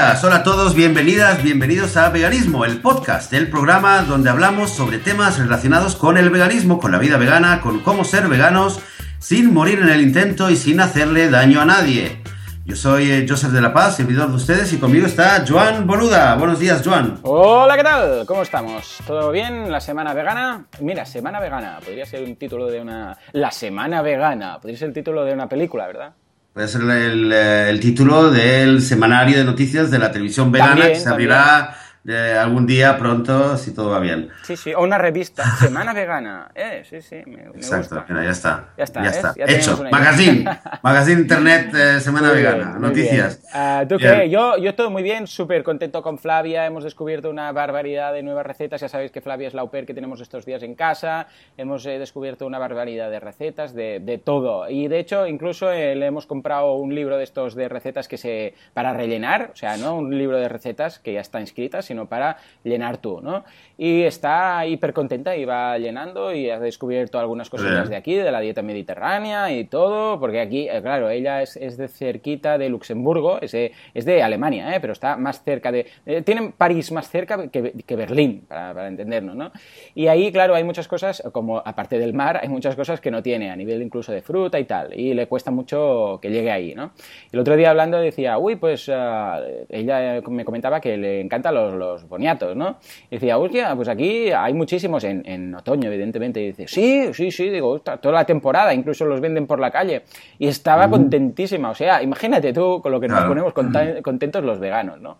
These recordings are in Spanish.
Hola a todos, bienvenidas, bienvenidos a Veganismo, el podcast, el programa donde hablamos sobre temas relacionados con el veganismo, con la vida vegana, con cómo ser veganos sin morir en el intento y sin hacerle daño a nadie. Yo soy eh, Joseph de la Paz, servidor de ustedes, y conmigo está Joan Boluda. Buenos días, Joan. Hola, ¿qué tal? ¿Cómo estamos? ¿Todo bien? ¿La semana vegana? Mira, semana vegana. Podría ser un título de una... La semana vegana. Podría ser el título de una película, ¿verdad? Puede ser el, el, título del semanario de noticias de la televisión vegana También, que se abrirá eh, algún día pronto si todo va bien. Sí, sí. O una revista. Semana vegana. Eh, sí, sí. Me, me Exacto, gusta. mira, ya está. Ya está, ya está. Ya Hecho. Magazine. Magazine Internet eh, Semana Muy bien, Vegana. muy Noticias. bien. Ah, ¿Tú Bien. qué? Yo, yo todo muy bien, súper contento con Flavia. Hemos descubierto una barbaridad de nuevas recetas. Ya sabéis que Flavia es la au pair que tenemos estos días en casa. Hemos eh, descubierto una barbaridad de recetas, de, de todo. Y de hecho, incluso eh, le hemos comprado un libro de estos de recetas que se para rellenar. O sea, no un libro de recetas que ya está inscrita, sino para llenar tú, ¿no? Y está hiper contenta y va llenando y ha descubierto algunas cositas Bien. de aquí, de la dieta mediterránea y todo, porque aquí, eh, claro, ella es, es de cerquita de Luxemburgo, es de, es de Alemania, ¿eh? pero está más cerca de... eh, tienen París más cerca que, que Berlín, para, para entendernos, ¿no? Y ahí, claro, hay muchas cosas, como aparte del mar, hay muchas cosas que no tiene, a nivel incluso de fruta y tal, y le cuesta mucho que llegue ahí, ¿no? El otro día hablando decía, uy, pues ah, ella eh, me comentaba que le encantan los, los boniatos, ¿no? Y decía, hostia, pues aquí hay muchísimos en, en otoño, evidentemente. Y dice, sí, sí, sí, digo, "Ostras, toda la temporada, incluso los venden por la calle. Y estaba contentísima. O sea, imagínate tú con lo que nos ponemos contentos los veganos, ¿no?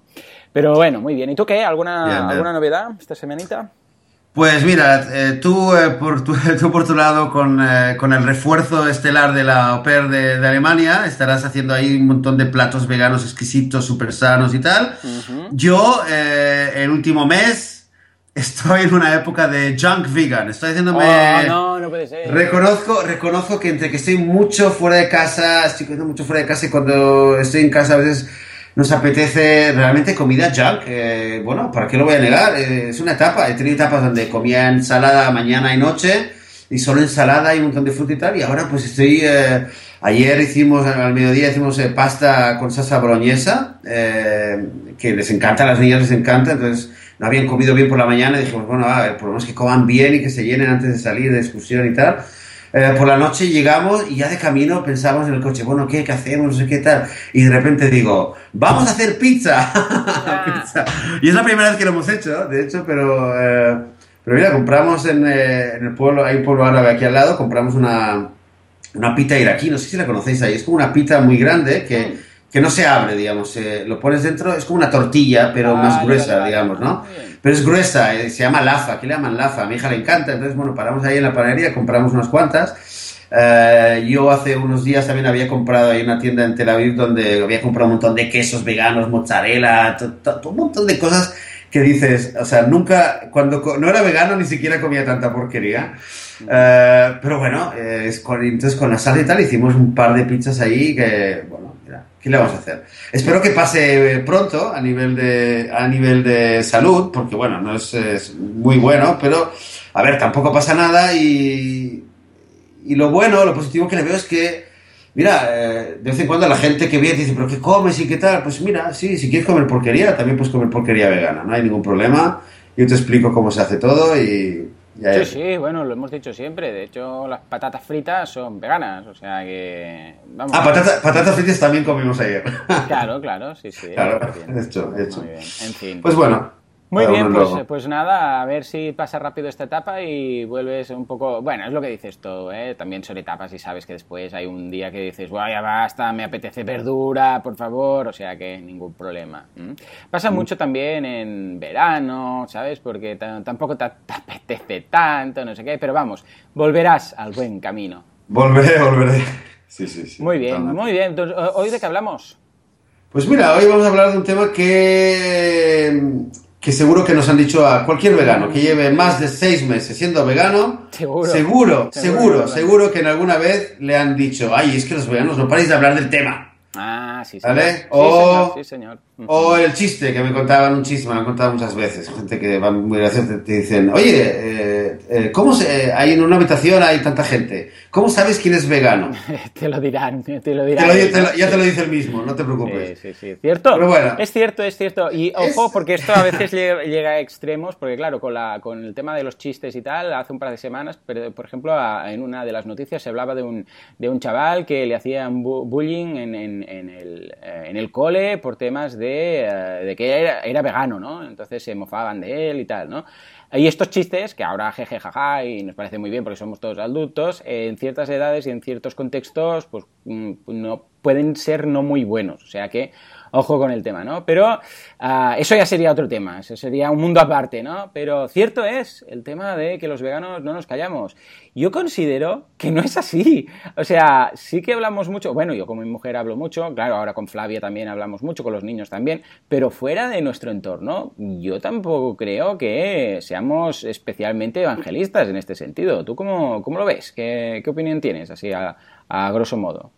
Pero bueno, muy bien. ¿Y tú qué? ¿Alguna, Bien, bien. ¿alguna novedad esta semanita? Pues mira, eh, tú, eh, por tu, tú por tu lado con, eh, con el refuerzo estelar de la au pair de, de Alemania, estarás haciendo ahí un montón de platos veganos exquisitos, súper sanos y tal. Yo, eh, el último mes, estoy en una época de junk vegan. Estoy haciéndome... Oh, no, no puede ser. Reconozco, reconozco que entre que estoy mucho fuera de casa, estoy mucho fuera de casa y cuando estoy en casa a veces nos apetece realmente comida junk. eh, bueno, ¿para qué lo voy a negar? Eh, es una etapa. He tenido etapas donde comía ensalada mañana y noche y solo ensalada y un montón de fruta y tal. Y ahora pues estoy... eh, ayer hicimos, al mediodía hicimos eh, pasta con salsa boloñesa, que les encanta, a las niñas les encanta, entonces no habían comido bien por la mañana y dijimos, bueno, a ver, por lo menos que coman bien y que se llenen antes de salir de excursión y tal. Eh, por la noche llegamos y ya de camino pensamos en el coche, bueno, ¿qué, qué hacemos? No sé qué tal. Y de repente digo, vamos a hacer pizza. Pizza. Y es la primera vez que lo hemos hecho, de hecho, pero, eh, pero mira, compramos en, eh, en el pueblo, hay un pueblo árabe aquí al lado, compramos una, una pita iraquí, no sé si la conocéis ahí, es como una pita muy grande que, que no se abre, digamos, eh, lo pones dentro, es como una tortilla, pero Ah, más gruesa, digamos, ¿no? Bien. Pero es gruesa, eh, se llama lafa, aquí le llaman lafa, a mi hija le encanta, entonces, bueno, paramos ahí en la panadería, compramos unas cuantas. Eh, yo hace unos días también había comprado ahí una tienda en Tel Aviv donde había comprado un montón de quesos veganos, mozzarella, un montón de cosas que dices, o sea, nunca, cuando no era vegano ni siquiera comía tanta porquería. Eh, pero bueno, con- entonces con la salsa y tal hicimos un par de pizzas ahí que, bueno, ¿qué le vamos a hacer? Espero que pase pronto a nivel de, a nivel de salud, porque bueno, no es, es muy bueno, pero a ver, tampoco pasa nada y, y lo bueno, lo positivo que le veo es que, mira, eh, de vez en cuando la gente que viene dice, pero ¿qué comes y qué tal? Pues mira, sí, si quieres comer porquería, también puedes comer porquería vegana, no hay ningún problema. Yo te explico cómo se hace todo y... ya Sí, es. sí, bueno, lo hemos dicho siempre. De hecho, las patatas fritas son veganas, o sea que... Vamos. Ah, patata- patatas fritas también comimos ayer. Claro, claro, sí, sí. Claro, hecho, hecho. Muy bien, en fin. Pues bueno. Muy bien, pues, pues nada, a ver si pasa rápido esta etapa y vuelves un poco... Bueno, es lo que dices tú, ¿eh? También son etapas y sabes que después hay un día que dices, bueno, ya basta, me apetece verdura, por favor, o sea que ningún problema. Pasa mucho también en verano, ¿sabes? Porque ta- tampoco te, te apetece tanto, no sé qué, pero vamos, volverás al buen camino. Volveré, volveré. Sí, sí, sí. Muy bien, totalmente. muy bien. Entonces, ¿Hoy de qué hablamos? Pues mira, hoy vamos a hablar de un tema que, que seguro que nos han dicho a cualquier vegano que lleve más de seis meses siendo vegano. Seguro. Seguro, Seguro, seguro, que en alguna vez le han dicho, ay, es que los veganos no paráis de hablar del tema. Ah, sí, ¿Vale? señor. Sí, O- señor, sí, señor. O el chiste, que me contaban un chiste, me lo han contado muchas veces. Gente que va muy graciosa, te dicen, oye, eh, eh, ¿cómo se, hay en una habitación hay tanta gente? ¿Cómo sabes quién es vegano? te lo dirán, te lo dirán. ya te lo dice el mismo, no te preocupes. Sí, sí, sí. ¿Cierto? Pero bueno, es cierto, es cierto. Y ojo, porque esto a veces llega a extremos, porque claro, con, la, con el tema de los chistes y tal, hace un par de semanas, por ejemplo, en una de las noticias se hablaba de un, de un chaval que le hacían bullying en, en, en, el, eh, en el cole por temas de eh, de, que era, era, vegano, ¿no? Entonces se mofaban de él y tal, ¿no? Y estos chistes, que ahora jeje jaja y nos parece muy bien porque somos todos adultos, en ciertas edades y en ciertos contextos, pues mm, no pueden ser no muy buenos. O sea que ojo con el tema, ¿no? Pero uh, eso ya sería otro tema, eso sería un mundo aparte, ¿no? Pero cierto es el tema de que los veganos no nos callamos. Yo considero que no es así. O sea, sí que hablamos mucho, bueno, yo como mi mujer hablo mucho, claro, ahora con Flavia también hablamos mucho, con los niños también, pero fuera de nuestro entorno, yo tampoco creo que seamos especialmente evangelistas en este sentido. ¿Tú cómo, cómo lo ves? ¿Qué, ¿Qué, opinión tienes, así a, a grosso modo?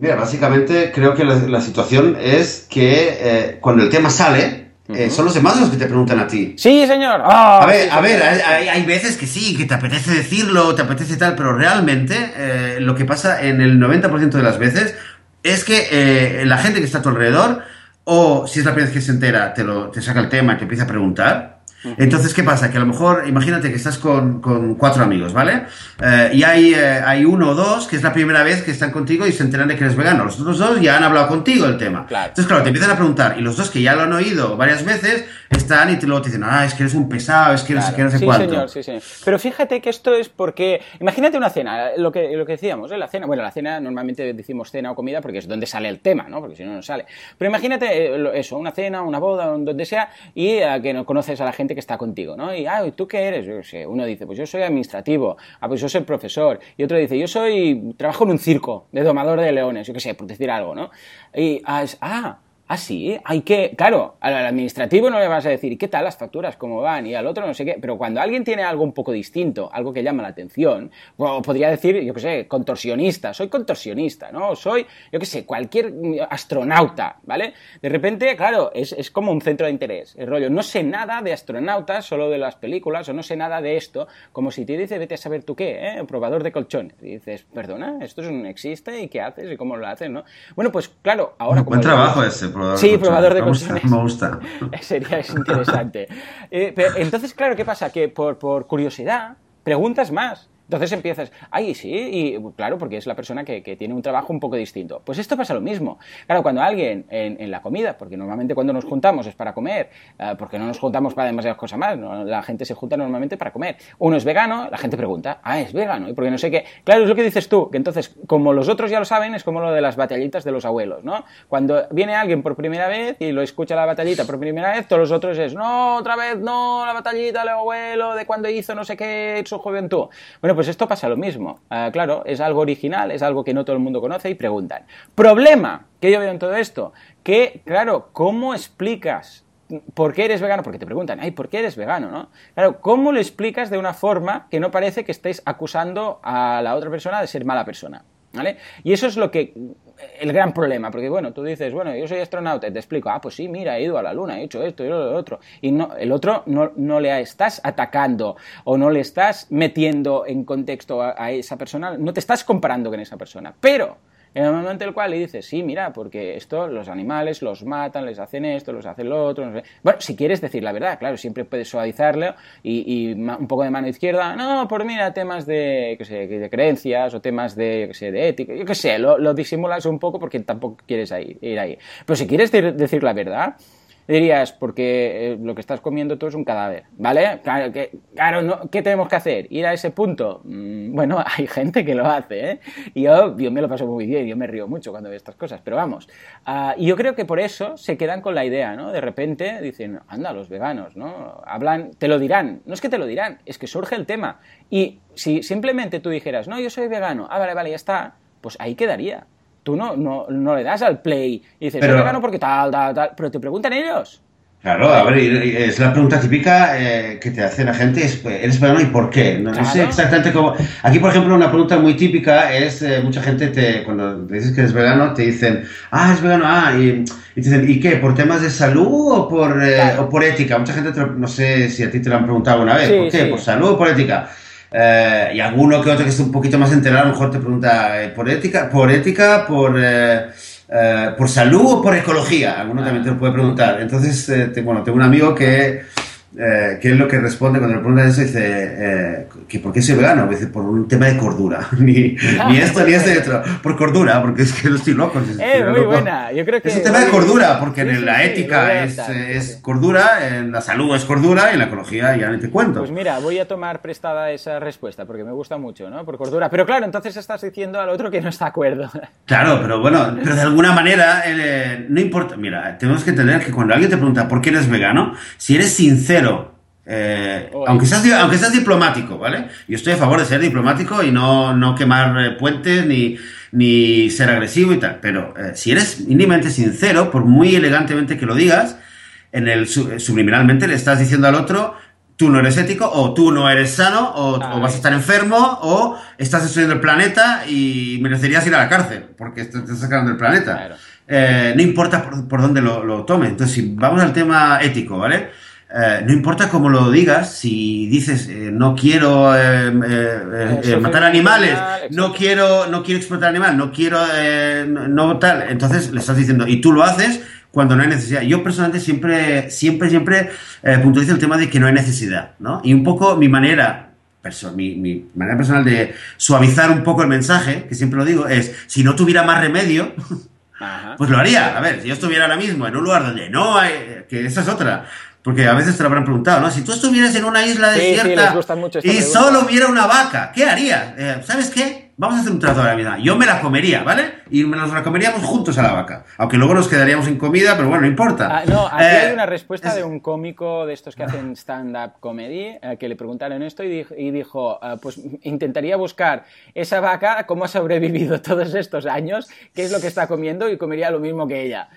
Mira, básicamente creo que la, situación es que eh, cuando el tema sale, eh, son los demás los que te preguntan a ti. Sí, señor. a ver, a ver hay, veces que sí, que te apetece decirlo, te apetece tal, pero realmente eh, lo que pasa en el 90% de las veces es que la gente que está a tu alrededor, o si es la primera vez que se entera, te, lo, te saca el tema y te empieza a preguntar, entonces, ¿qué pasa? Que a lo mejor, imagínate que estás con, cuatro amigos, ¿vale? Eh, y hay, eh, hay uno o dos que es la primera vez que están contigo y se enteran de que eres vegano. Los otros dos ya han hablado contigo el tema. Entonces, claro, te empiezan a preguntar. Y los dos que ya lo han oído varias veces están y te, luego te dicen, ah, es que eres un pesado, es que no sé qué, no sé sí, Señor, sí, señor. Pero fíjate que esto es porque, imagínate una cena, lo que, lo que decíamos, ¿eh? la cena, bueno, la cena normalmente decimos cena o comida porque es donde sale el tema, ¿no? Porque si no, no sale. Pero imagínate eh, eso, una cena, una boda, donde sea, y eh, que no conoces a la gente que está contigo, ¿no? Y, ah, ¿tú qué eres? Yo sé, uno dice, pues yo soy administrativo, ah, pues yo soy profesor, y otro dice, yo soy, trabajo en un circo de domador de leones, yo qué sé, por decir algo, ¿no? Y, ah, es, ah sí, hay que, claro, al administrativo no le vas a decir, ¿qué tal las facturas? ¿Cómo van? Y al otro no sé qué, pero cuando alguien tiene algo un poco distinto, algo que llama la atención, o podría decir, yo qué sé, contorsionista, soy contorsionista, ¿no? Soy, yo qué sé, cualquier astronauta, ¿vale? De repente, claro, es, es como un centro de interés, el rollo, no sé nada de astronautas, solo de las películas, o no sé nada de esto, como si te dice, vete a saber tú qué, ¿eh? Probador de colchones. Y dices, perdona, esto es un, existe y qué haces y cómo lo haces, ¿no? Bueno, pues claro, ahora... Buen trabajo ese, Sí, probador de colchones. Me gusta. Sería interesante. Eh, entonces, claro, ¿qué pasa? Que por, por curiosidad preguntas más. Entonces empiezas, ay, sí, y claro, porque es la persona que, tiene un trabajo un poco distinto. Pues esto pasa lo mismo. Claro, cuando alguien en, la comida, porque normalmente cuando nos juntamos es para comer, eh, porque no nos juntamos para demasiadas cosas más, la gente se junta normalmente para comer. Uno es vegano, la gente pregunta, ah, es vegano, y porque no sé qué. Claro, es lo que dices tú, que entonces, como los otros ya lo saben, es como lo de las batallitas de los abuelos, ¿no? Cuando viene alguien por primera vez y lo escucha la batallita por primera vez, todos los otros es, no, otra vez, no, la batallita del abuelo, de cuando hizo no sé qué, su juventud. Bueno, pues esto pasa lo mismo. Ah, claro, es algo original, es algo que no todo el mundo conoce y preguntan. Problema que yo veo en todo esto, que, claro, ¿cómo explicas ¿por qué eres vegano? Porque te preguntan, ay, ¿por qué eres vegano? ¿no? Claro, ¿cómo lo explicas de una forma que no parece que estéis acusando a la otra persona de ser mala persona? ¿Vale? Y eso es lo que el gran problema, porque bueno, tú dices, bueno, yo soy astronauta y te explico, ah, pues sí, mira, he ido a la luna, he hecho esto y lo otro, y no, el otro no, no le estás atacando o no le estás metiendo en contexto a esa persona, no te estás comparando con esa persona, pero en el momento en el cual le dices, sí, mira, porque esto, los animales los matan, les hacen esto, los hacen lo otro, no. Bueno, si quieres decir la verdad, claro, siempre puedes suavizarlo y, un poco de mano izquierda, no, por mira, temas de, qué sé, de creencias o temas de, qué sé, de ética, yo qué sé, lo, disimulas un poco porque tampoco quieres ir ahí. Pero si quieres decir la verdad, dirías, porque eh, lo que estás comiendo tú es un cadáver, ¿vale? Claro, que, claro ¿qué tenemos que hacer? ¿Ir a ese punto? Mm, bueno, hay gente que lo hace, ¿eh? Y yo, yo me lo paso muy bien, yo me río mucho cuando veo estas cosas, pero vamos. Ah, y yo creo que por eso se quedan con la idea, ¿no? De repente dicen, anda, los veganos, ¿no? Hablan, te lo dirán, no es que te lo dirán, es que surge el tema. Y si simplemente tú dijeras, no, yo soy vegano, ah, vale, vale, ya está, pues ahí quedaría tú no, no, no le das al play y dices, pero, soy vegano porque tal, tal, tal, pero te preguntan ellos. Claro, a ver, es la pregunta típica eh, que te hace la gente, es, ¿eres vegano y por qué? No, sé exactamente cómo... Aquí, por ejemplo, una pregunta muy típica es, eh, mucha gente, te, cuando te dices que eres vegano, te dicen, ah, es vegano, ah, y, te dicen, ¿y qué? ¿Por temas de salud o por, eh, o por ética? Mucha gente, no sé si a ti te lo han preguntado alguna vez, ¿por qué? ¿Por salud o por ética? Y alguno que otro que esté un poquito más enterado, a lo mejor te pregunta, ¿por ética? ¿Por ética? ¿Por...? Eh, por salud o por ecología, alguno también te lo puede preguntar. Entonces, eh, bueno, tengo un amigo que eh, ¿qué es lo que responde cuando le preguntan eso? Dice, eh, que ¿por qué soy vegano? Dice, por un tema de cordura. ni, ni, esto ni esto otro. Por cordura, porque es que no estoy loco. Eh, muy buena. Yo creo que es un tema de cordura, porque en la ética es, es, cordura, en la salud es cordura y en la ecología ya no te cuento. Pues mira, voy a tomar prestada esa respuesta porque me gusta mucho, ¿no? Por cordura. Pero claro, entonces estás diciendo al otro que no está de acuerdo. Claro, pero bueno, pero de alguna manera, eh, no importa. Mira, tenemos que entender que cuando alguien te pregunta por qué eres vegano, si eres sincero, eh, aunque, seas, aunque seas diplomático, ¿vale? Yo estoy a favor de ser diplomático y no, no quemar eh, puentes ni, ni ser agresivo y tal. Pero eh, si eres mínimamente sincero, por muy elegantemente que lo digas, en el subliminalmente le estás diciendo al otro, tú no eres ético, o tú no eres sano, o, vas a estar enfermo, o estás destruyendo el planeta y merecerías ir a la cárcel, porque te estás sacando del planeta. no importa por, por dónde lo, lo tome. Entonces, si vamos al tema ético, ¿vale? Eh, no importa cómo lo digas, si dices eh, no quiero eh, matar animales, no quiero, no quiero explotar animales, no quiero no tal, entonces le estás diciendo, y tú lo haces cuando no hay necesidad. Yo personalmente siempre, siempre, siempre puntualizo el tema de que no hay necesidad, ¿no? Y un poco mi manera, mi, mi, manera personal de suavizar un poco el mensaje, que siempre lo digo, es, si no tuviera más remedio, pues lo haría. A ver, si yo estuviera ahora mismo en un lugar donde no hay, que esa es otra, porque a veces te lo habrán preguntado, ¿no? Si tú estuvieras en una isla desierta y solo hubiera una vaca, ¿qué harías? Eh, ¿Sabes qué? Vamos a hacer un trato ahora mismo. Yo me la comería, ¿vale? Y nos la comeríamos juntos a la vaca. Aunque luego nos quedaríamos sin comida, pero bueno, no importa. Ah, no, aquí hay eh, una respuesta de un cómico de estos que hacen stand-up comedy, eh, que le preguntaron esto y dijo, pues intentaría buscar esa vaca, cómo ha sobrevivido todos estos años, qué es lo que está comiendo y comería lo mismo que ella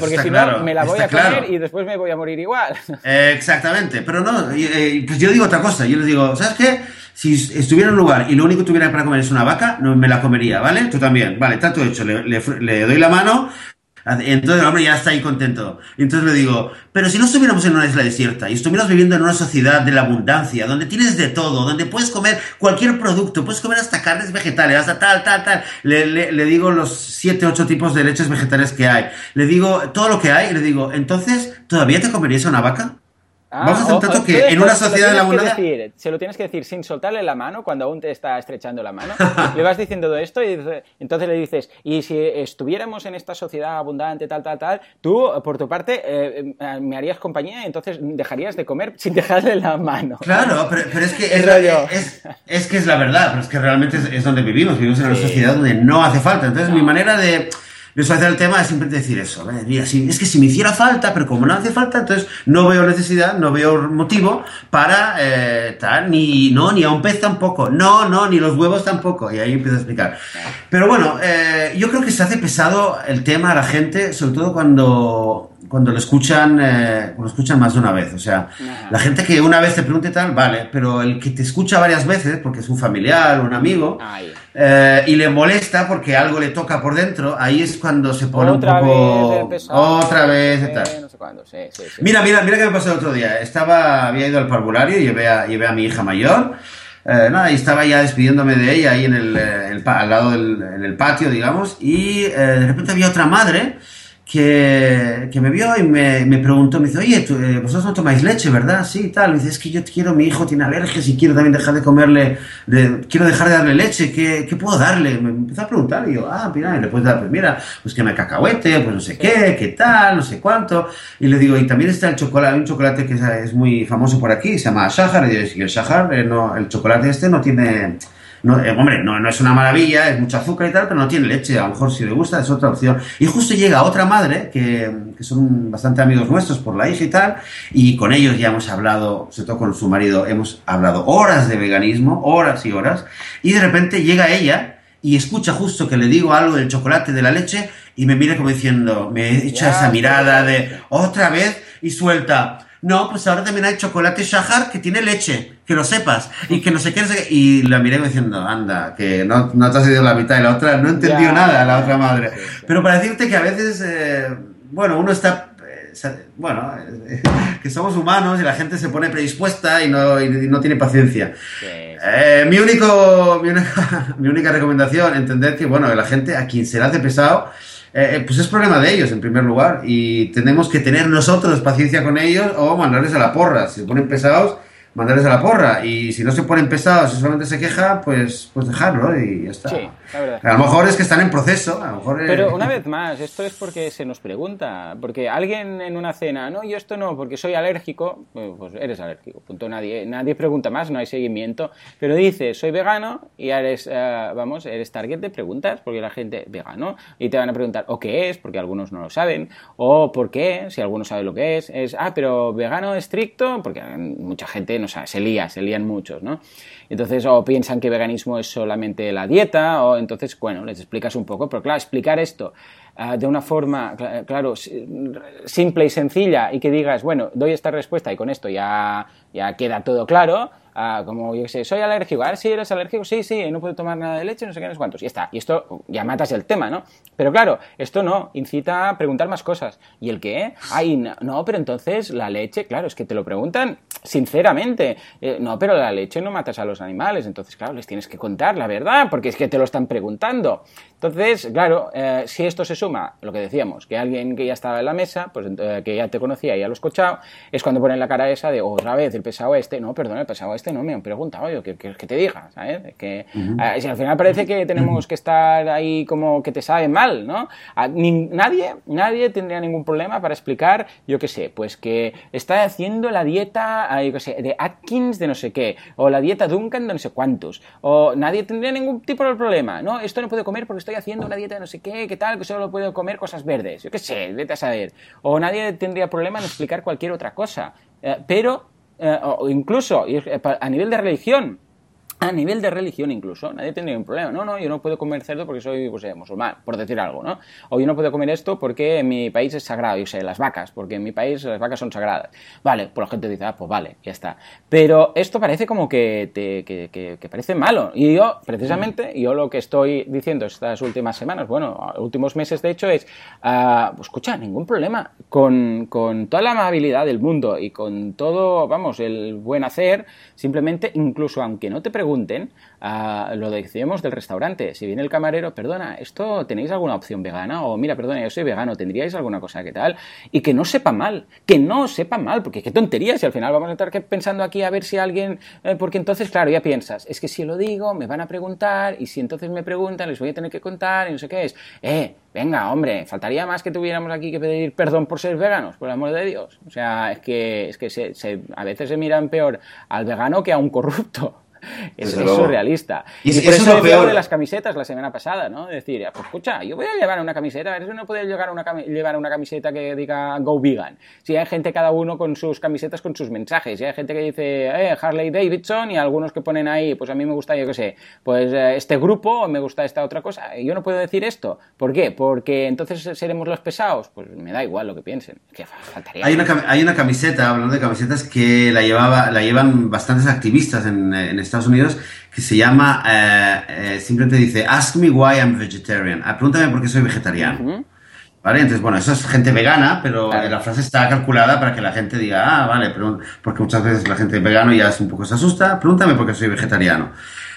porque si no, me la voy a comer y después me voy a morir igual. exactamente, pero no, eh, pues yo digo otra cosa, yo les digo, ¿sabes qué? Si estuviera en un lugar y lo único que tuviera para comer es una vaca, no me la comería, ¿vale? Tú también, vale, tanto hecho, le doy la mano, entonces el hombre ya está ahí contento. Entonces le digo, pero si no estuviéramos en una isla desierta y estuviéramos viviendo en una sociedad de la abundancia, donde tienes de todo, donde puedes comer cualquier producto, puedes comer hasta carnes vegetales, hasta tal, tal, tal. Le, le, digo los siete, ocho tipos de leches vegetales que hay. Le digo todo lo que hay y le digo, entonces, ¿todavía te comerías una vaca? Ah, Vamos a hacer que en una sociedad de la abundancia... se lo tienes que decir sin soltarle la mano cuando aún te está estrechando la mano. le vas diciendo todo esto y entonces le dices, y si estuviéramos en esta sociedad abundante, tal, tal, tal, tú, por tu parte, eh, eh, me harías compañía y entonces dejarías de comer sin dejarle la mano. Claro, pero, es que es, es, que es la verdad, pero es que realmente es, donde vivimos. Vivimos en una sociedad donde no hace falta. Entonces mi manera de hacer el tema es siempre decir eso. Mira, es que si me hiciera falta, pero como no hace falta, entonces no veo necesidad, no veo motivo para eh, tal, ni, no, ni a un pez tampoco. No, no, ni los huevos tampoco. Y ahí empiezo a explicar. Pero bueno, eh, yo creo que se hace pesado el tema a la gente, sobre todo cuando cuando lo escuchan, eh, lo escuchan más de una vez. O sea, la gente que una vez te pregunte tal, vale, pero el que te escucha varias veces, porque es un familiar, un amigo, eh, y le molesta porque algo le toca por dentro, ahí es cuando se pone un poco... otra vez, y tal. Mira, mira, mira qué me pasó el otro día. Estaba, había ido al parvulario y llevé a, llevé a mi hija mayor. Eh, nada, y estaba ya despidiéndome de ella ahí en el, al lado del en el patio, digamos, y de repente había otra madre que, que, me vio y me, me, preguntó, me dice, oye, tú, eh, vosotros no tomáis leche, ¿verdad? Sí, tal. Me dice, es que yo quiero, mi hijo tiene alergias y quiero también dejar de comerle, quiero dejar de darle leche, ¿qué, ¿qué, puedo darle? Me empezó a preguntar y yo, ah, mira, y le puedes dar, pues mira, pues que me cacahuete, pues no sé qué, qué tal, no sé cuánto. Y le digo, y también está el chocolate, un chocolate que es, muy famoso por aquí, se llama Shahar, y el Shahar, eh, no, el chocolate este no tiene no, eh, hombre, no, no es una maravilla, es mucho azúcar y tal, pero no tiene leche. A lo mejor si le gusta es otra opción. Y justo llega otra madre, que, que son bastante amigos nuestros por la hija y tal, y con ellos ya hemos hablado, sobre todo con su marido, hemos hablado horas de veganismo, horas y horas, y de repente llega ella y escucha justo que le digo algo del chocolate, de la leche, y me mira como diciendo, me echa esa mirada de otra vez y suelta. No, pues ahora también hay chocolate Shahar que tiene leche, que lo sepas, y que no sé qué, no sé qué. Y la miré diciendo, anda, que no, no te has ido la mitad de la otra, no entendió nada la otra madre. Pero para decirte que a veces, eh, bueno, uno está bueno, que somos humanos y la gente se pone predispuesta y no, y no tiene paciencia. Eh, mi, único, mi, única, mi única recomendación, entender que, bueno, la gente a quien se le hace pesado, eh, eh, pues es problema de ellos en primer lugar y tenemos que tener nosotros paciencia con ellos o mandarles a la porra. Si se ponen pesados, mandarles a la porra. Y si no se ponen pesados y solamente se queja, pues, pues dejarlo y ya está. Sí, la verdad. A lo mejor es que están en proceso. A lo mejor Pero una vez más, esto es porque se nos pregunta. Porque alguien en una cena, no, yo esto no, porque soy alérgico, pues eres alérgico. Punto. Nadie, nadie pregunta más, no hay seguimiento. Pero dice, soy vegano y eres, eh, vamos, eres target de preguntas, porque la gente, vegano, y te van a preguntar, ¿o qué es? Porque algunos no lo saben. O ¿por qué? Si alguno sabe lo que es. Es, ah, pero vegano estricto, porque mucha gente no sabe, se lía, se lían muchos, ¿no? Entonces, o piensan que veganismo es solamente la dieta, o entonces, bueno, les explicas un poco, pero claro, explicar esto ah, de una forma, claro, simple y sencilla y que digas, bueno, doy esta respuesta y con esto ya, ya queda todo claro, como yo sé, soy alérgico, a ver si eres alérgico, sí, sí, no puedo tomar nada de leche, no sé qué, no cuántos, y está. Y esto ya matas el tema, ¿no? Pero claro, esto no, incita a preguntar más cosas. ¿Y el qué? Ay, no, pero entonces la leche, claro, es que te lo preguntan sinceramente. Eh, no, pero la leche no matas a los animales, entonces, claro, les tienes que contar la verdad, porque es que te lo están preguntando. Entonces, claro, eh, si esto se suma, lo que decíamos, que alguien que ya estaba en la mesa, pues eh, que ya te conocía y ya lo escuchado, es cuando ponen la cara esa de otra vez el pesado este, no, perdón, el pesado este no me han preguntado, yo, que, que, te diga, ¿sabes? Que, eh, si al final parece que tenemos que estar ahí como que te sabe mal, ¿no? nadie, nadie tendría ningún problema para explicar, yo qué sé, pues que está haciendo la dieta, yo qué sé, de Atkins de no sé qué, o la dieta Duncan de no sé cuántos, o nadie tendría ningún tipo de problema, ¿no? Esto no puedo comer porque estoy haciendo una dieta de no sé qué, qué tal, que solo puedo comer cosas verdes, yo qué sé, vete a saber. O nadie tendría problema en explicar cualquier otra cosa. Eh, pero, eh, o incluso eh, a nivel de religión, a nivel de religión incluso, nadie tendría un problema. No, no, yo no puedo comer cerdo porque soy, pues, musulmán, por decir algo, ¿no? O yo no puedo comer esto porque en mi país es sagrado, yo sé, las vacas, porque en mi país las vacas son sagradas. Vale, pues la gente dice, ah, pues vale, ya está. Pero esto parece como que, te, que, que, parece malo. Y yo, precisamente, yo lo que estoy diciendo estas últimas semanas, bueno, últimos meses de hecho, es, uh, pues, escucha, ningún problema. Con, con toda la amabilidad del mundo y con todo, vamos, el buen hacer, simplemente, incluso aunque no te preguntes, pregunten, lo decíamos del restaurante. Si viene el camarero, perdona, ¿esto tenéis alguna opción vegana? O mira, perdona, yo soy vegano, ¿tendríais alguna cosa que tal? Y que no sepa mal, que no sepa mal, porque qué tontería si al final vamos a estar pensando aquí a ver si alguien. Eh, porque entonces, claro, ya piensas, es que si lo digo, me van a preguntar, y si entonces me preguntan, les voy a tener que contar, y no sé qué es. Eh, venga, hombre, faltaría más que tuviéramos aquí que pedir perdón por ser veganos, por el amor de Dios. O sea, es que, es que a veces se miran peor al vegano que a un corrupto es, surrealista. Y, por eso, peor de las camisetas la semana pasada, ¿no? Decir, pues escucha, yo voy a llevar una camiseta, a ver si no puede llevar una, llevar una camiseta que diga Go Vegan. Si hay gente cada uno con sus camisetas, con sus mensajes, y hay gente que dice, eh, Harley Davidson, y algunos que ponen ahí, pues a mí me gusta, yo qué sé, pues eh, este grupo, o me gusta esta otra cosa. Yo no puedo decir esto. ¿Por qué? Porque entonces seremos los pesados. Pues me da igual lo que piensen. Que faltaría. Hay una, hay una camiseta, hablando de camisetas, que la, llevaba, la llevan bastantes activistas en, en Estados Unidos que se llama, eh, eh, simplemente dice, Ask me why I'm vegetarian. Ah, pregúntame por qué soy vegetariano. ¿Vale? Entonces, bueno, eso es gente vegana, pero la frase está calculada para que la gente diga, ah, vale, pero, porque muchas veces la gente vegano ya es un poco se asusta, pregúntame por qué soy vegetariano.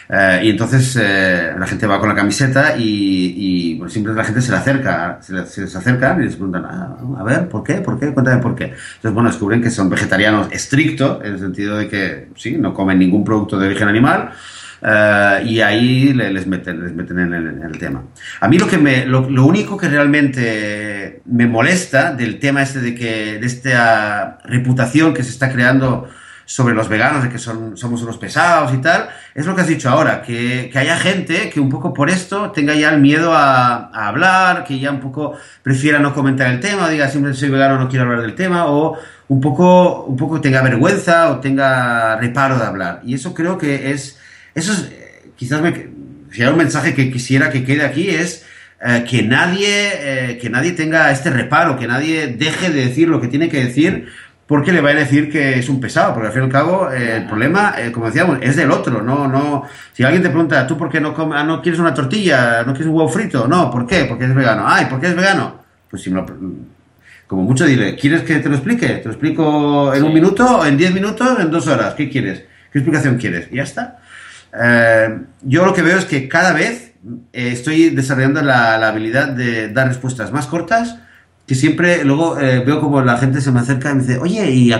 Eh, y entonces eh, la gente va con la camiseta y, y siempre la gente se le acerca, se, les acerca y les preguntan, ah, a ver, ¿por qué? ¿Por qué? Cuéntame por qué. Entonces, bueno, descubren que son vegetarianos estrictos, en el sentido de que, sí, no comen ningún producto de origen animal. Uh, y ahí les meten, les meten en, el, en, el, tema. A mí lo, que me, lo, lo, único que realmente me molesta del tema este de que, de esta reputación que se está creando sobre los veganos, de que son, somos unos pesados y tal, es lo que has dicho ahora, que, que haya gente que un poco por esto tenga ya el miedo a, hablar, que ya un poco prefiera no comentar el tema, diga siempre soy vegano, no quiero hablar del tema, o un poco, un poco tenga vergüenza o tenga reparo de hablar. Y eso creo que es, eso es, quizás me, si hay un mensaje que quisiera que quede aquí es eh, que nadie eh, que nadie tenga este reparo, que nadie deje de decir lo que tiene que decir porque le va a decir que es un pesado, porque al fin y al cabo eh, el problema, como decíamos, es del otro, no, no. Si alguien te pregunta, ¿tú por qué no, comes, ah, no quieres una tortilla, no quieres un huevo frito? No, ¿por qué? Porque es vegano. Ay, ¿por qué es vegano? Pues si me lo, como mucho dile, ¿quieres que te lo explique? ¿Te lo explico en un minuto, en diez minutos, en dos horas? ¿Qué quieres? ¿Qué explicación quieres? Y ya está. yo lo que veo es que cada vez eh, estoy desarrollando la, habilidad de dar respuestas más cortas, que siempre luego eh, veo como la gente se me acerca y me dice, oye, y,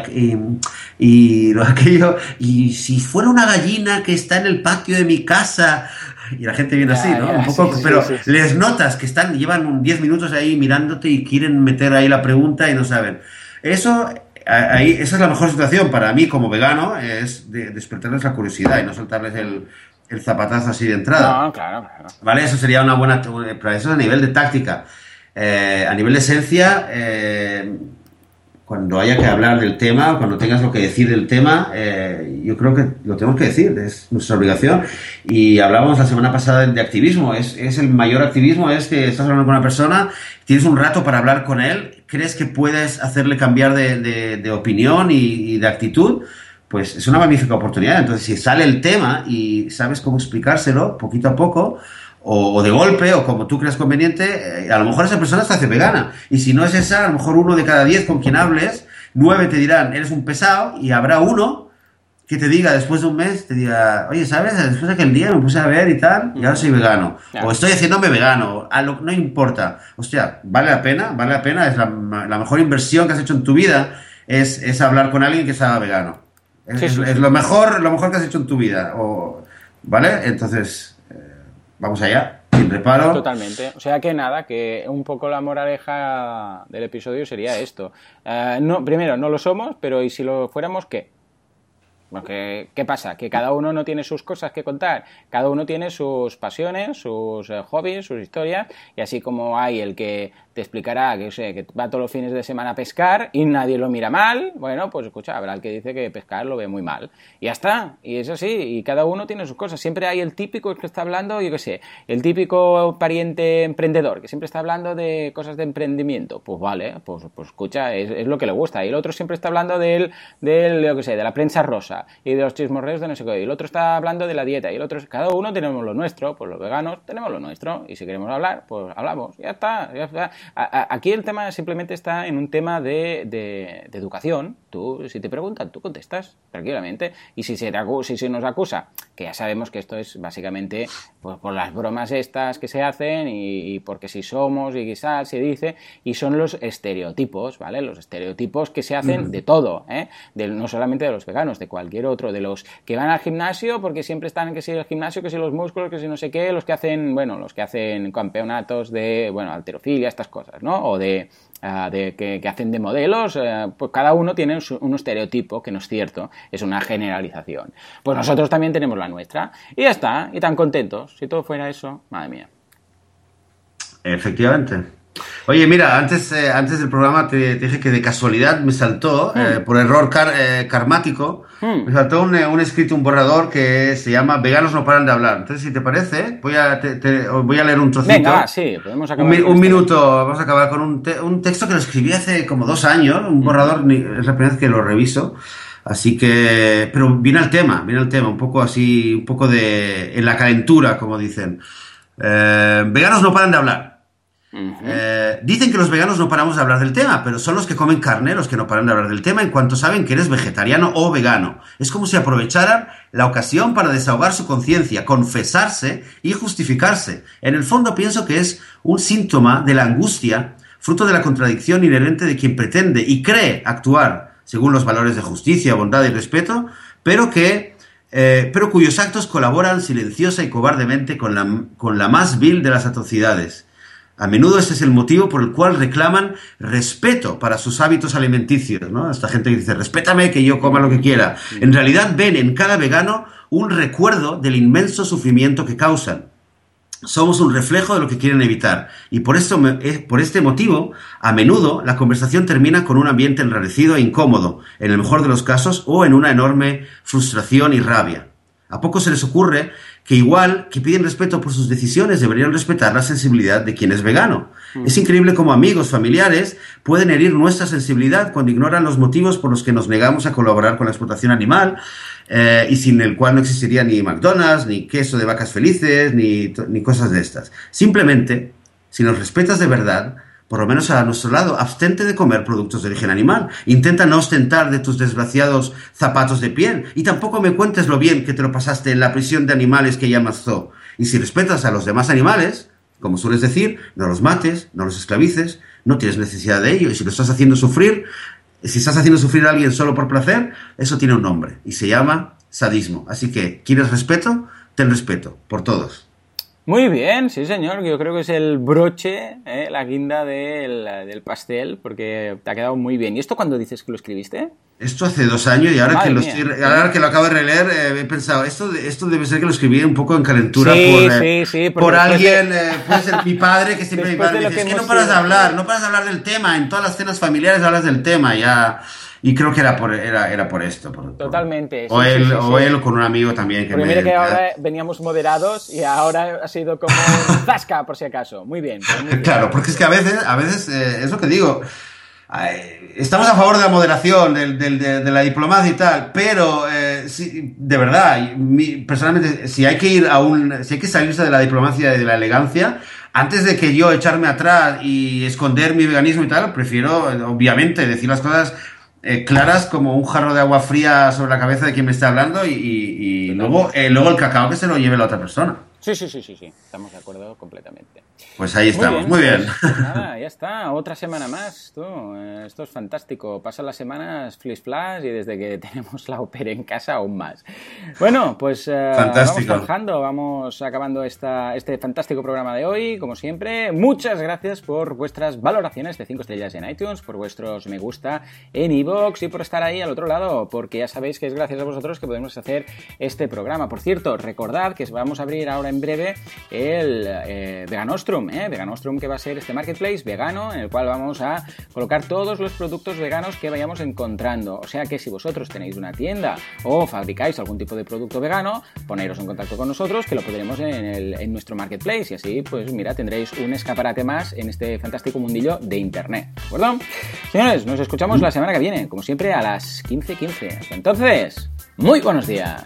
y, lo aquello, y si fuera una gallina que está en el patio de mi casa, y la gente viene así, ¿no? Un poco, pero les notas que están, llevan 10 minutos ahí mirándote y quieren meter ahí la pregunta y no saben. Eso, ahí, esa es la mejor situación para mí como vegano, es despertarles la curiosidad y no soltarles el, el zapatazo así de entrada. No, claro, claro. ¿Vale? Eso sería una buena... Pero eso es a nivel de táctica. Eh, a nivel de esencia, eh, cuando haya que hablar del tema, cuando tengas lo que decir del tema, eh, yo creo que lo tenemos que decir, es nuestra obligación. Y hablábamos la semana pasada de, activismo, es, es, el mayor activismo, es que estás hablando con una persona, tienes un rato para hablar con él, crees que puedes hacerle cambiar de, de, opinión y, y de actitud, pues es una magnífica oportunidad. Entonces, si sale el tema y sabes cómo explicárselo poquito a poco, o, de golpe, o como tú creas conveniente, eh, a lo mejor esa persona se hace vegana. Y si no es esa, a lo mejor uno de cada diez con quien hables, nueve te dirán, eres un pesado, y habrá uno que te diga después de un mes, te diga, oye, ¿sabes? Después de aquel día me puse a ver y tal, y ahora soy vegano. O estoy haciéndome vegano, a lo, no importa. Hostia, vale la pena, vale la pena, es la, mejor inversión que has hecho en tu vida, es, es hablar con alguien que sea vegano. Es, lo mejor, lo mejor que has hecho en tu vida. O, ¿Vale? Entonces, vamos allá, sin reparo. Totalmente. O sea que nada, que un poco la moraleja del episodio sería esto. Eh, no, primero, no lo somos, pero ¿y si lo fuéramos qué? Porque, ¿qué pasa? Que cada uno no tiene sus cosas que contar, cada uno tiene sus pasiones, sus eh, hobbies, sus historias, y así como hay el que te explicará que, va todos los fines de semana a pescar y nadie lo mira mal, bueno, pues escucha, habrá el que dice que pescar lo ve muy mal. Y ya está, y es así, y cada uno tiene sus cosas. Siempre hay el típico que está hablando, yo qué sé, el típico pariente emprendedor, que siempre está hablando de cosas de emprendimiento. Pues vale, pues, pues escucha, es, lo que le gusta. Y el otro siempre está hablando del, del yo qué sé, de la prensa rosa y de los chismorreos de no sé qué. Y el otro está hablando de la dieta, y el otro, cada uno tenemos lo nuestro, pues los veganos tenemos lo nuestro, y si queremos hablar, pues hablamos, ya está, ya está aquí el tema simplemente está en un tema de, educación. Tú, si te preguntan, tú contestas tranquilamente. Y si se, si se nos acusa, que ya sabemos que esto es básicamente pues, por las bromas estas que se hacen y, porque si somos y quizás se dice, y son los estereotipos, ¿vale? Los estereotipos que se hacen de todo, ¿eh? no solamente de los veganos, de cualquier otro, de los que van al gimnasio porque siempre están que si el gimnasio, que si los músculos, que si no sé qué, los que hacen, bueno, los que hacen campeonatos de, bueno, alterofilia, estas cosas, ¿no? O de, ah, que, hacen de modelos, eh, pues cada uno tiene un estereotipo que no es cierto, es una generalización. Pues nosotros también tenemos la nuestra. Y ya está, y tan contentos. Si todo fuera eso, madre mía. Efectivamente. Oye, mira, antes, eh, antes del programa te, dije que de casualidad me saltó, hmm. eh, por error eh, karmático, hmm. me saltó un, escrito, un borrador que se llama Veganos no paran de hablar. Entonces, si te parece, voy a, voy a leer un trocito. Venga, sí, podemos acabar. Un, un minuto, vamos a acabar con un, un, texto que lo escribí hace como dos años, un hmm. borrador, es la primera vez que lo reviso. Así que, pero viene al tema, viene al tema, un poco así, un poco de, en la calentura, como dicen. veganos no paran de hablar. Eh, dicen que los veganos no paramos de hablar del tema, pero son los que comen carne los que no paran de hablar del tema en cuanto saben que eres vegetariano o vegano. Es como si aprovecharan la ocasión para desahogar su conciencia, confesarse y justificarse. En el fondo pienso que es un síntoma de la angustia, fruto de la contradicción inherente de quien pretende y cree actuar según los valores de justicia, bondad y respeto, pero que eh, pero cuyos actos colaboran silenciosa y cobardemente con la, con la más vil de las atrocidades a menudo ese es el motivo por el cual reclaman respeto para sus hábitos alimenticios, ¿no? Esta gente que dice, respétame que yo coma lo que quiera. En realidad ven en cada vegano un recuerdo del inmenso sufrimiento que causan. Somos un reflejo de lo que quieren evitar. Y por, esto, eh, por este motivo, a menudo la conversación termina con un ambiente enrarecido e incómodo, en el mejor de los casos, o en una enorme frustración y rabia. A poco se les ocurre que igual que piden respeto por sus decisiones, deberían respetar la sensibilidad de quien es vegano. Es increíble cómo amigos, familiares pueden herir nuestra sensibilidad cuando ignoran los motivos por los que nos negamos a colaborar con la explotación animal eh, y sin el cual no existiría ni McDonald's, ni queso de vacas felices, ni, ni cosas de estas. Simplemente, si nos respetas de verdad, por lo menos a nuestro lado, abstente de comer productos de origen animal. Intenta no ostentar de tus desgraciados zapatos de piel. Y tampoco me cuentes lo bien que te lo pasaste en la prisión de animales que llamas zoo. Y si respetas a los demás animales, como sueles decir, no los mates, no los esclavices, no tienes necesidad de ello. Y si lo estás haciendo sufrir, si estás haciendo sufrir a alguien solo por placer, eso tiene un nombre y se llama sadismo. Así que, ¿quieres respeto? Ten respeto por todos. Muy bien, sí señor, yo creo que es el broche, eh, la guinda del, del, pastel, porque te ha quedado muy bien. ¿Y esto cuándo dices que lo escribiste? Esto hace dos años y ahora, que lo, ahora que lo, acabo de releer eh, he pensado, esto, esto debe ser que lo escribí un poco en calentura sí, por, eh, sí, sí, por alguien, de... puede ser mi padre, que siempre mi padre me dice, es que no paras de hablar, no paras de hablar del tema, en todas las cenas familiares hablas del tema, ya... Y creo que era por, era, era por esto. Por, Totalmente. Por, o, él, o él o con un amigo también. Que me, mira que ahora veníamos moderados y ahora ha sido como zasca, por si acaso. Muy bien. Pues muy bien. Claro, porque es que a veces, a veces eh, es lo que digo. Estamos a favor de la moderación, de, de, de, de la diplomacia y tal, pero eh, si, de verdad, mi, personalmente, si hay que ir a un, si hay que salirse de la diplomacia y de la elegancia, antes de que yo echarme atrás y esconder mi veganismo y tal, prefiero, obviamente, decir las cosas eh, claras como un jarro de agua fría sobre la cabeza de quien me está hablando y, y, y luego, eh, luego el cacao que se lo lleve la otra persona. Sí, sí, sí, sí, sí, estamos de acuerdo completamente. Pues ahí estamos, muy bien. Muy bien. Pues, nada, ya está, otra semana más, tú. Esto es fantástico. Pasan las semanas flash flash y desde que tenemos la ópera en casa aún más. Bueno, pues uh, vamos trabajando, vamos acabando esta, este fantástico programa de hoy, como siempre. Muchas gracias por vuestras valoraciones de 5 estrellas en iTunes, por vuestros me gusta en iVoox y por estar ahí al otro lado, porque ya sabéis que es gracias a vosotros que podemos hacer este programa. Por cierto, recordad que vamos a abrir ahora en breve el eh, Veganostrum, ¿eh? Veganostrum que va a ser este marketplace vegano en el cual vamos a colocar todos los productos veganos que vayamos encontrando. O sea que si vosotros tenéis una tienda o fabricáis algún tipo de producto vegano, poneros en contacto con nosotros que lo pondremos en, nuestro marketplace y así pues mira tendréis un escaparate más en este fantástico mundillo de internet. ¿De acuerdo? Señores, nos escuchamos la semana que viene, como siempre a las 15.15. .15. Hasta entonces, muy buenos días.